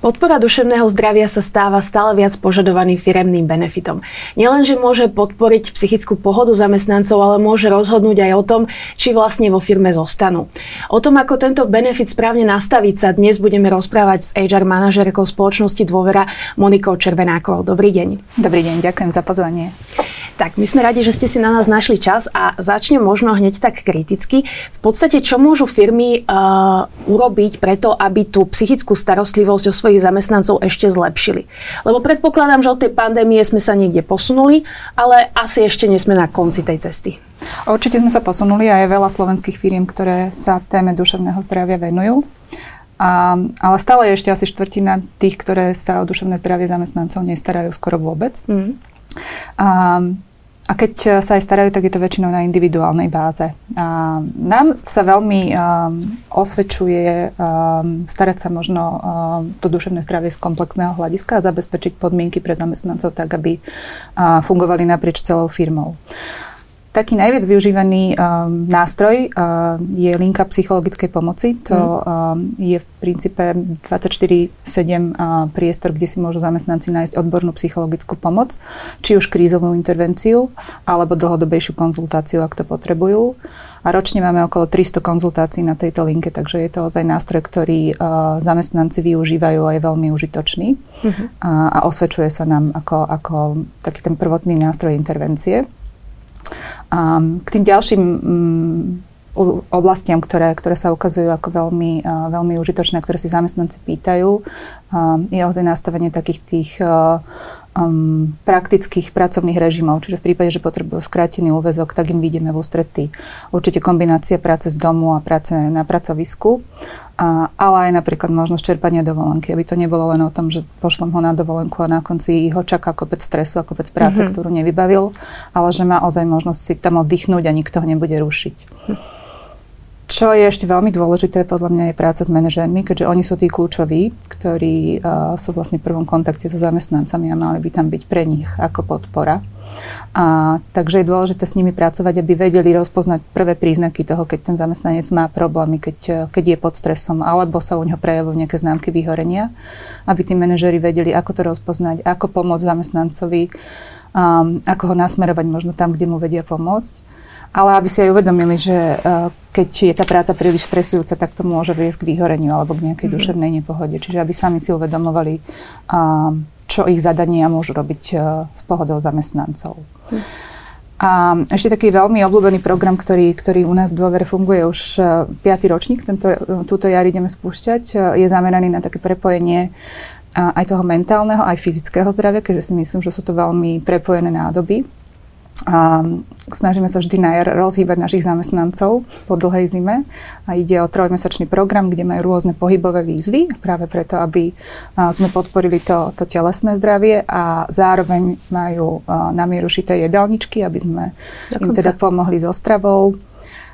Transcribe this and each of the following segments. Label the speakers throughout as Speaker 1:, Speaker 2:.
Speaker 1: Podpora duševného zdravia sa stáva stále viac požadovaným firemným benefitom. Nielenže môže podporiť psychickú pohodu zamestnancov, ale môže rozhodnúť aj o tom, či vlastne vo firme zostanú. O tom, ako tento benefit správne nastaviť sa dnes budeme rozprávať s HR manažerkou spoločnosti Dôvera Monikou Červenákovou. Dobrý deň.
Speaker 2: Dobrý deň, ďakujem za pozvanie.
Speaker 1: Tak, my sme radi, že ste si na nás našli čas a začnem možno hneď tak kriticky. V podstate, čo môžu firmy uh, urobiť preto, aby tú psychickú starostlivosť o svojich zamestnancov ešte zlepšili? Lebo predpokladám, že od tej pandémie sme sa niekde posunuli, ale asi ešte nie sme na konci tej cesty.
Speaker 2: Určite sme sa posunuli a je veľa slovenských firiem, ktoré sa téme duševného zdravia venujú. A, ale stále je ešte asi štvrtina tých, ktoré sa o duševné zdravie zamestnancov nestarajú skoro vôbec. Mm. A, a keď e, sa aj starajú, tak je to väčšinou na individuálnej báze. A nám sa veľmi um, osvedčuje um, starať sa možno um, to duševné zdravie z komplexného hľadiska a zabezpečiť podmienky pre zamestnancov tak, aby uh, fungovali naprieč celou firmou. Taký najviac využívaný um, nástroj uh, je linka psychologickej pomoci. To mm. um, je v princípe 24-7 uh, priestor, kde si môžu zamestnanci nájsť odbornú psychologickú pomoc, či už krízovú intervenciu, alebo dlhodobejšiu konzultáciu, ak to potrebujú. A ročne máme okolo 300 konzultácií na tejto linke, takže je to ozaj nástroj, ktorý uh, zamestnanci využívajú a je veľmi užitočný. Mm-hmm. A, a osvedčuje sa nám ako, ako taký ten prvotný nástroj intervencie. A k tým ďalším mm, oblastiam, ktoré, ktoré sa ukazujú ako veľmi, veľmi užitočné, ktoré si zamestnanci pýtajú, je ozaj nastavenie takých tých um, praktických pracovných režimov. Čiže v prípade, že potrebujú skrátený úvezok, tak im vidíme v ústretí. Určite kombinácia práce z domu a práce na pracovisku a, ale aj napríklad možnosť čerpania dovolenky, aby to nebolo len o tom, že pošlem ho na dovolenku a na konci ho čaká kopec stresu a kopec práce, mm-hmm. ktorú nevybavil, ale že má ozaj možnosť si tam oddychnúť a nikto ho nebude rušiť. Čo je ešte veľmi dôležité, podľa mňa, je práca s manažérmi, keďže oni sú tí kľúčoví, ktorí uh, sú vlastne v prvom kontakte so zamestnancami a mali by tam byť pre nich ako podpora. A, takže je dôležité s nimi pracovať, aby vedeli rozpoznať prvé príznaky toho, keď ten zamestnanec má problémy, keď, keď je pod stresom, alebo sa u neho prejavujú nejaké známky vyhorenia, aby tí manažeri vedeli, ako to rozpoznať, ako pomôcť zamestnancovi, um, ako ho nasmerovať možno tam, kde mu vedia pomôcť. Ale aby si aj uvedomili, že uh, keď je tá práca príliš stresujúca, tak to môže viesť k vyhoreniu alebo k nejakej mm-hmm. duševnej nepohode. Čiže aby sami si uvedomovali, čo ich zadania môžu robiť uh, s pohodou zamestnancov. Hm. A ešte taký veľmi obľúbený program, ktorý, ktorý u nás v dôvere funguje už uh, 5. ročník, tento, uh, túto jar ideme spúšťať, je zameraný na také prepojenie aj toho mentálneho, aj fyzického zdravia, keďže si myslím, že sú to veľmi prepojené nádoby. A snažíme sa vždy na jar rozhýbať našich zamestnancov po dlhej zime. A ide o trojmesačný program, kde majú rôzne pohybové výzvy, práve preto, aby sme podporili to, to telesné zdravie a zároveň majú na mieru šité jedálničky, aby sme Dokonca. im teda pomohli so stravou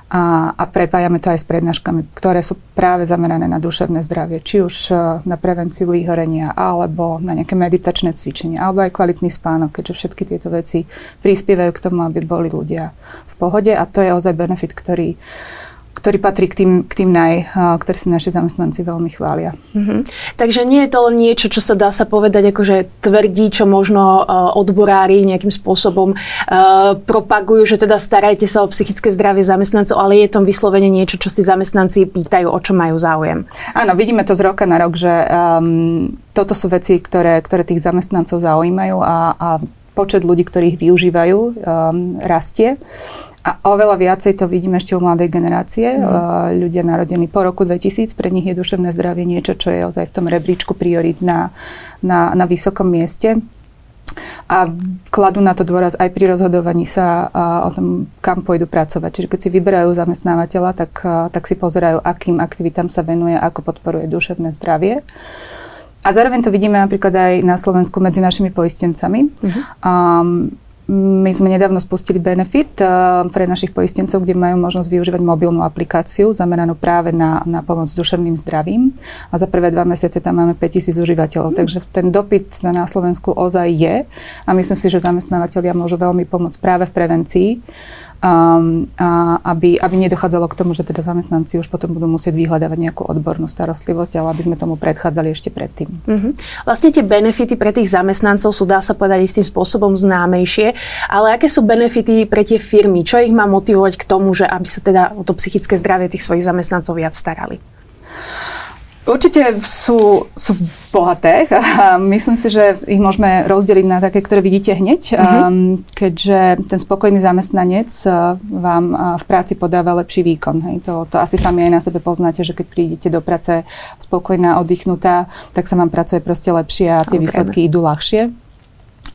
Speaker 2: a, a prepájame to aj s prednáškami, ktoré sú práve zamerané na duševné zdravie, či už e, na prevenciu vyhorenia, alebo na nejaké meditačné cvičenia, alebo aj kvalitný spánok, keďže všetky tieto veci prispievajú k tomu, aby boli ľudia v pohode. A to je ozaj benefit, ktorý ktorý patrí k tým, k tým naj, ktoré si naši zamestnanci veľmi chvália. Mm-hmm.
Speaker 1: Takže nie je to len niečo, čo sa dá sa povedať, akože tvrdí, čo možno uh, odborári nejakým spôsobom uh, propagujú, že teda starajte sa o psychické zdravie zamestnancov, ale je to vyslovene niečo, čo si zamestnanci pýtajú, o čo majú záujem.
Speaker 2: Áno, vidíme to z roka na rok, že um, toto sú veci, ktoré, ktoré tých zamestnancov zaujímajú a, a počet ľudí, ktorí ich využívajú, um, rastie. A oveľa viacej to vidíme ešte u mladej generácie. Mm. Ľudia narodení po roku 2000, pre nich je duševné zdravie niečo, čo je ozaj v tom rebríčku priorit na, na, na vysokom mieste. A kladú na to dôraz aj pri rozhodovaní sa o tom, kam pôjdu pracovať. Čiže keď si vyberajú zamestnávateľa, tak, tak si pozerajú, akým aktivitám sa venuje, ako podporuje duševné zdravie. A zároveň to vidíme napríklad aj na Slovensku medzi našimi poistencami. Mm-hmm. Um, my sme nedávno spustili benefit uh, pre našich poistencov, kde majú možnosť využívať mobilnú aplikáciu zameranú práve na, na pomoc s duševným zdravím. A za prvé dva mesiace tam máme 5000 užívateľov. Mm. Takže ten dopyt na Slovensku ozaj je a myslím si, že zamestnávateľia môžu veľmi pomôcť práve v prevencii um, a aby, aby nedochádzalo k tomu, že teda zamestnanci už potom budú musieť vyhľadávať nejakú odbornú starostlivosť, ale aby sme tomu predchádzali ešte predtým.
Speaker 1: Uh-huh. Vlastne tie benefity pre tých zamestnancov sú, dá sa povedať, istým spôsobom známejšie, ale aké sú benefity pre tie firmy? Čo ich má motivovať k tomu, že aby sa teda o to psychické zdravie tých svojich zamestnancov viac starali?
Speaker 2: Určite sú, sú bohaté a myslím si, že ich môžeme rozdeliť na také, ktoré vidíte hneď, mm-hmm. keďže ten spokojný zamestnanec eh, vám eh, v práci podáva lepší výkon. Hej. To, to asi sami aj na sebe poznáte, že keď prídete do práce spokojná, oddychnutá, tak sa vám pracuje proste lepšie a tie výsledky idú ľahšie.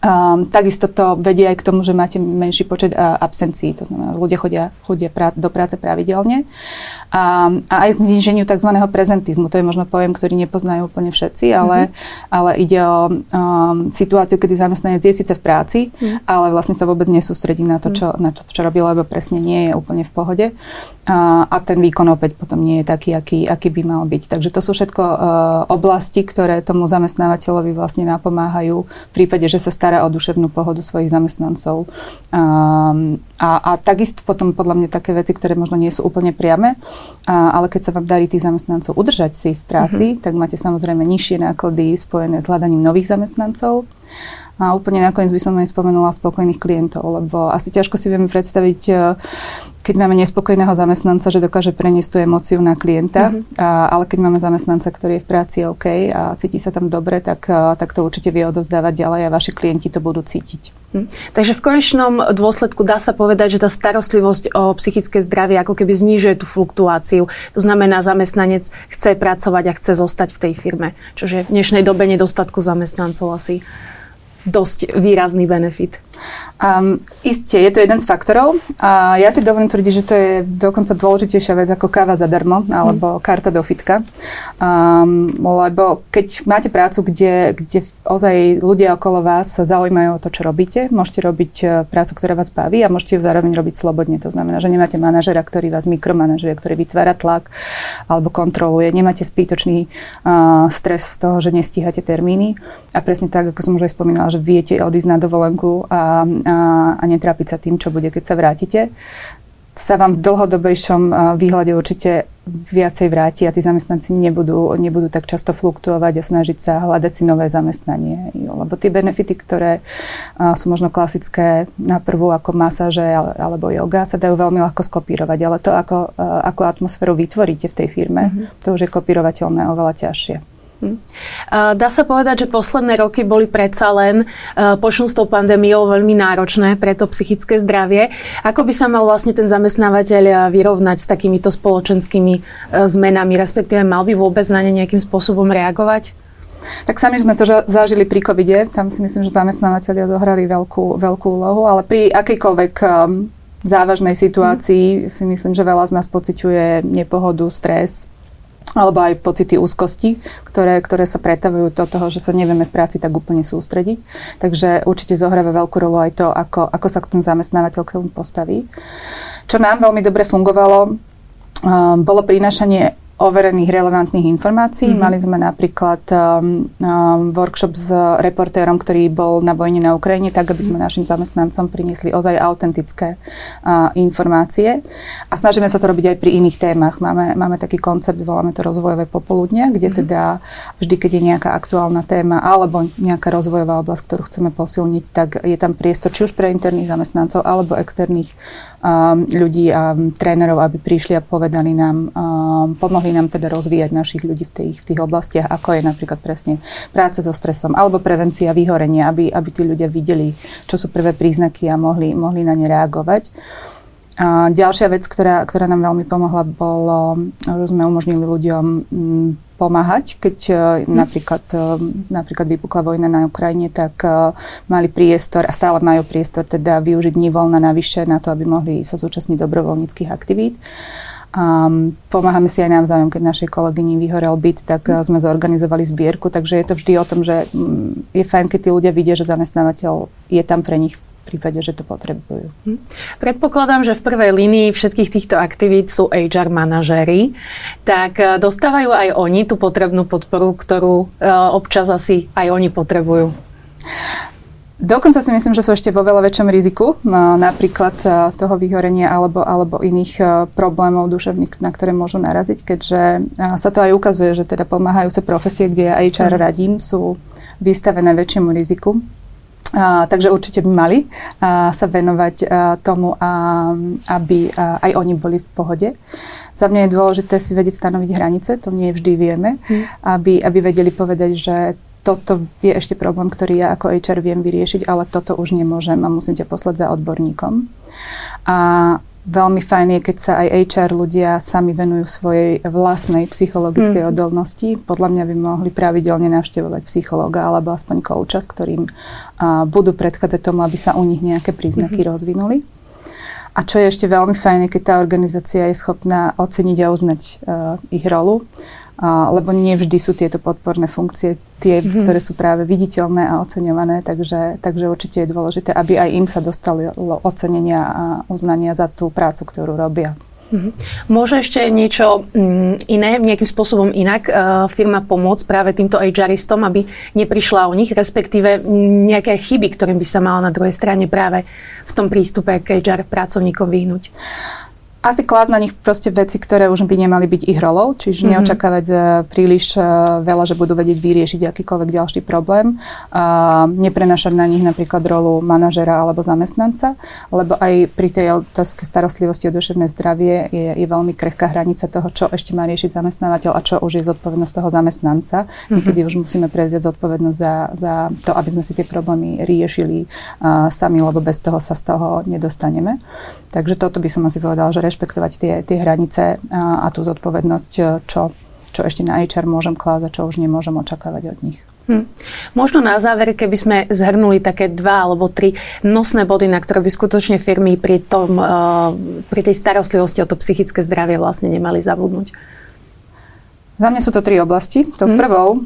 Speaker 2: Um, takisto to vedie aj k tomu, že máte menší počet uh, absencií, to znamená, ľudia chodia, chodia prá- do práce pravidelne. A, a aj zníženiu tzv. prezentizmu, to je možno pojem, ktorý nepoznajú úplne všetci, ale, mm-hmm. ale ide o um, situáciu, kedy zamestnanec je síce v práci, mm. ale vlastne sa vôbec nesústredí na to, mhm. čo, mm. na to, čo robí, lebo presne nie je úplne v pohode. A, a ten výkon opäť potom nie je taký, aký, aký by mal byť. Takže to sú všetko uh, oblasti, ktoré tomu zamestnávateľovi vlastne napomáhajú v prípade, že sa stará stará o duševnú pohodu svojich zamestnancov. Um, a, a takisto potom podľa mňa také veci, ktoré možno nie sú úplne priame, a, ale keď sa vám darí tých zamestnancov udržať si v práci, mm-hmm. tak máte samozrejme nižšie náklady spojené s hľadaním nových zamestnancov. A úplne nakoniec by som aj spomenula spokojných klientov, lebo asi ťažko si vieme predstaviť, e, keď máme nespokojného zamestnanca, že dokáže preniesť tú emóciu na klienta, mm-hmm. a, ale keď máme zamestnanca, ktorý je v práci OK a cíti sa tam dobre, tak, e, tak to určite vie odozdávať ďalej a vaši klienti to budú cítiť.
Speaker 1: Hm. Takže v konečnom dôsledku dá sa povedať, že tá starostlivosť o psychické zdravie ako keby znižuje tú fluktuáciu. To znamená, zamestnanec chce pracovať a chce zostať v tej firme, čo je v dnešnej dobe nedostatku zamestnancov asi dosť výrazný benefit.
Speaker 2: Um, isté, je to jeden z faktorov. A ja si dovolím tvrdiť, že to je dokonca dôležitejšia vec ako káva zadarmo alebo mm. karta do fitka. Um, lebo keď máte prácu, kde, kde ozaj ľudia okolo vás sa zaujímajú o to, čo robíte, môžete robiť e, prácu, ktorá vás baví a môžete ju zároveň robiť slobodne. To znamená, že nemáte manažera, ktorý vás mikromanažuje, ktorý vytvára tlak alebo kontroluje. Nemáte spýtočný uh, stres z toho, že nestíhate termíny. A presne tak, ako som už aj spomínala, že viete odísť na dovolenku a a, a netrápiť sa tým, čo bude, keď sa vrátite, sa vám v dlhodobejšom výhľade určite viacej vráti a tí zamestnanci nebudú, nebudú tak často fluktuovať a snažiť sa hľadať si nové zamestnanie. Lebo tie benefity, ktoré sú možno klasické na prvú ako masáže alebo yoga, sa dajú veľmi ľahko skopírovať, ale to, ako, ako atmosféru vytvoríte v tej firme, mm-hmm. to už je kopírovateľné oveľa ťažšie. Hm.
Speaker 1: Dá sa povedať, že posledné roky boli predsa len počnú s tou pandémiou veľmi náročné pre to psychické zdravie. Ako by sa mal vlastne ten zamestnávateľ vyrovnať s takýmito spoločenskými zmenami, respektíve mal by vôbec na ne nejakým spôsobom reagovať?
Speaker 2: Tak sami sme to zažili pri covide, tam si myslím, že zamestnávateľia zohrali veľkú, veľkú úlohu, ale pri akejkoľvek závažnej situácii si myslím, že veľa z nás pociťuje nepohodu, stres, alebo aj pocity úzkosti, ktoré, ktoré sa pretavujú do toho, že sa nevieme v práci tak úplne sústrediť. Takže určite zohráva veľkú rolu aj to, ako, ako sa ten zamestnávateľ k tomu postaví. Čo nám veľmi dobre fungovalo, um, bolo prinášanie overených relevantných informácií. Mm-hmm. Mali sme napríklad um, um, workshop s reportérom, ktorý bol na vojne na Ukrajine, tak aby sme našim zamestnancom priniesli ozaj autentické uh, informácie. A snažíme sa to robiť aj pri iných témach. Máme, máme taký koncept, voláme to rozvojové popoludne, kde mm-hmm. teda vždy, keď je nejaká aktuálna téma alebo nejaká rozvojová oblasť, ktorú chceme posilniť, tak je tam priestor či už pre interných zamestnancov alebo externých ľudí a trénerov, aby prišli a povedali nám, um, pomohli nám teda rozvíjať našich ľudí v tých, v tých oblastiach, ako je napríklad presne práca so stresom alebo prevencia vyhorenia, aby, aby tí ľudia videli, čo sú prvé príznaky a mohli, mohli na ne reagovať. A ďalšia vec, ktorá, ktorá nám veľmi pomohla, bolo, že sme umožnili ľuďom pomáhať. Keď mm. napríklad, e, napríklad vypukla vojna na Ukrajine, tak e, mali priestor a stále majú priestor teda využiť dní voľna navyše na to, aby mohli sa zúčastniť dobrovoľníckých aktivít. A pomáhame si aj navzájom, keď našej kolegyni vyhorel byt, tak sme zorganizovali zbierku, takže je to vždy o tom, že je fajn, keď tí ľudia vidia, že zamestnávateľ je tam pre nich v prípade, že to potrebujú. Hm.
Speaker 1: Predpokladám, že v prvej línii všetkých týchto aktivít sú HR manažéri, tak eh, dostávajú aj oni tú potrebnú podporu, ktorú eh, občas asi aj oni potrebujú.
Speaker 2: Dokonca si myslím, že sú ešte vo veľa väčšom riziku, napríklad toho vyhorenia alebo, alebo iných problémov duševných, na ktoré môžu naraziť, keďže sa to aj ukazuje, že teda pomáhajúce profesie, kde ja HR mhm. radím, sú vystavené väčšiemu riziku. A, takže určite by mali a, sa venovať a, tomu, a, aby a, aj oni boli v pohode. Za mňa je dôležité si vedieť stanoviť hranice, to nie vždy vieme, hmm. aby, aby vedeli povedať, že toto je ešte problém, ktorý ja ako HR viem vyriešiť, ale toto už nemôžem a musím ťa poslať za odborníkom. A veľmi fajn je, keď sa aj HR ľudia sami venujú svojej vlastnej psychologickej mm. odolnosti. Podľa mňa by mohli pravidelne navštevovať psychológa alebo aspoň kouča, s ktorým a, budú predchádzať tomu, aby sa u nich nejaké príznaky mm-hmm. rozvinuli. A čo je ešte veľmi fajn, keď tá organizácia je schopná oceniť a uznať uh, ich rolu lebo nie vždy sú tieto podporné funkcie tie, mm-hmm. ktoré sú práve viditeľné a oceňované, takže, takže určite je dôležité, aby aj im sa dostali ocenenia a uznania za tú prácu, ktorú robia.
Speaker 1: Mm-hmm. Môže ešte niečo mm, iné, nejakým spôsobom inak uh, firma pomôcť práve týmto HRistom, aby neprišla o nich, respektíve nejaké chyby, ktorým by sa mala na druhej strane práve v tom prístupe k HR pracovníkom vyhnúť?
Speaker 2: Asi klásť na nich proste veci, ktoré už by nemali byť ich rolou, čiže mm-hmm. neočakávať uh, príliš uh, veľa, že budú vedieť vyriešiť akýkoľvek ďalší problém. Uh, neprenašať na nich napríklad rolu manažera alebo zamestnanca, lebo aj pri tej otázke starostlivosti o duševné zdravie je, je veľmi krehká hranica toho, čo ešte má riešiť zamestnávateľ a čo už je zodpovednosť toho zamestnanca. Mm-hmm. Niekedy už musíme prevziať zodpovednosť za, za to, aby sme si tie problémy riešili uh, sami, lebo bez toho sa z toho nedostaneme. Takže toto by som asi povedala, že rešpektovať tie, tie hranice a, a tú zodpovednosť, čo, čo ešte na HR môžem klásť a čo už nemôžem očakávať od nich. Hm.
Speaker 1: Možno na záver, keby sme zhrnuli také dva alebo tri nosné body, na ktoré by skutočne firmy pri, tom, uh, pri tej starostlivosti o to psychické zdravie vlastne nemali zabudnúť.
Speaker 2: Za mňa sú to tri oblasti. To hm. prvou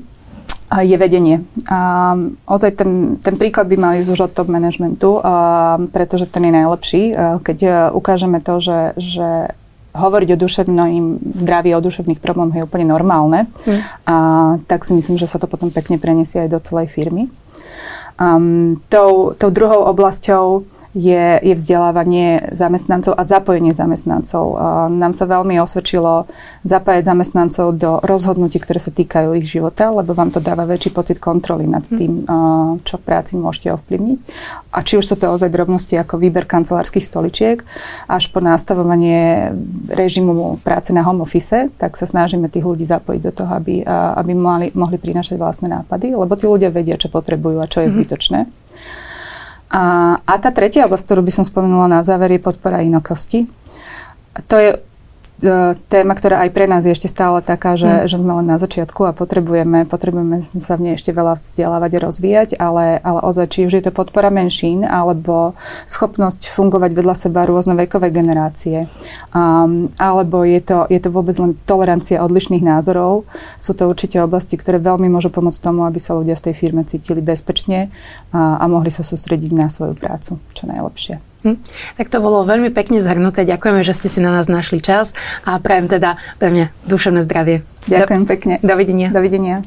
Speaker 2: je vedenie. A ozaj ten, ten príklad by mal ísť už od top managementu, a, pretože ten je najlepší. A keď ukážeme to, že, že hovoriť o duševnom zdraví, o duševných problémoch je úplne normálne, mm. a, tak si myslím, že sa to potom pekne preniesie aj do celej firmy. Um, tou, tou druhou oblasťou je, je vzdelávanie zamestnancov a zapojenie zamestnancov. Nám sa veľmi osvedčilo zapájať zamestnancov do rozhodnutí, ktoré sa týkajú ich života, lebo vám to dáva väčší pocit kontroly nad hm. tým, čo v práci môžete ovplyvniť. A či už sú to ozaj drobnosti ako výber kancelárskych stoličiek, až po nastavovanie režimu práce na home office, tak sa snažíme tých ľudí zapojiť do toho, aby, aby mohli, mohli prinašať vlastné nápady, lebo tí ľudia vedia, čo potrebujú a čo je mm-hmm. zbytočné. A, a tá tretia oblasť, ktorú by som spomenula na záver, je podpora inokosti. To je téma, ktorá aj pre nás je ešte stále taká, že, mm. že sme len na začiatku a potrebujeme, potrebujeme sa v nej ešte veľa vzdelávať a rozvíjať, ale, ale ozaj, či už je to podpora menšín, alebo schopnosť fungovať vedľa seba rôzne vekové generácie, um, alebo je to, je to vôbec len tolerancia odlišných názorov, sú to určite oblasti, ktoré veľmi môžu pomôcť tomu, aby sa ľudia v tej firme cítili bezpečne a, a mohli sa sústrediť na svoju prácu čo najlepšie. Hm.
Speaker 1: Tak to bolo veľmi pekne zhrnuté. Ďakujeme, že ste si na nás našli čas a prajem teda pevne duševné zdravie.
Speaker 2: Ďakujem Do, pekne.
Speaker 1: Dovidenia.
Speaker 2: Dovidenia.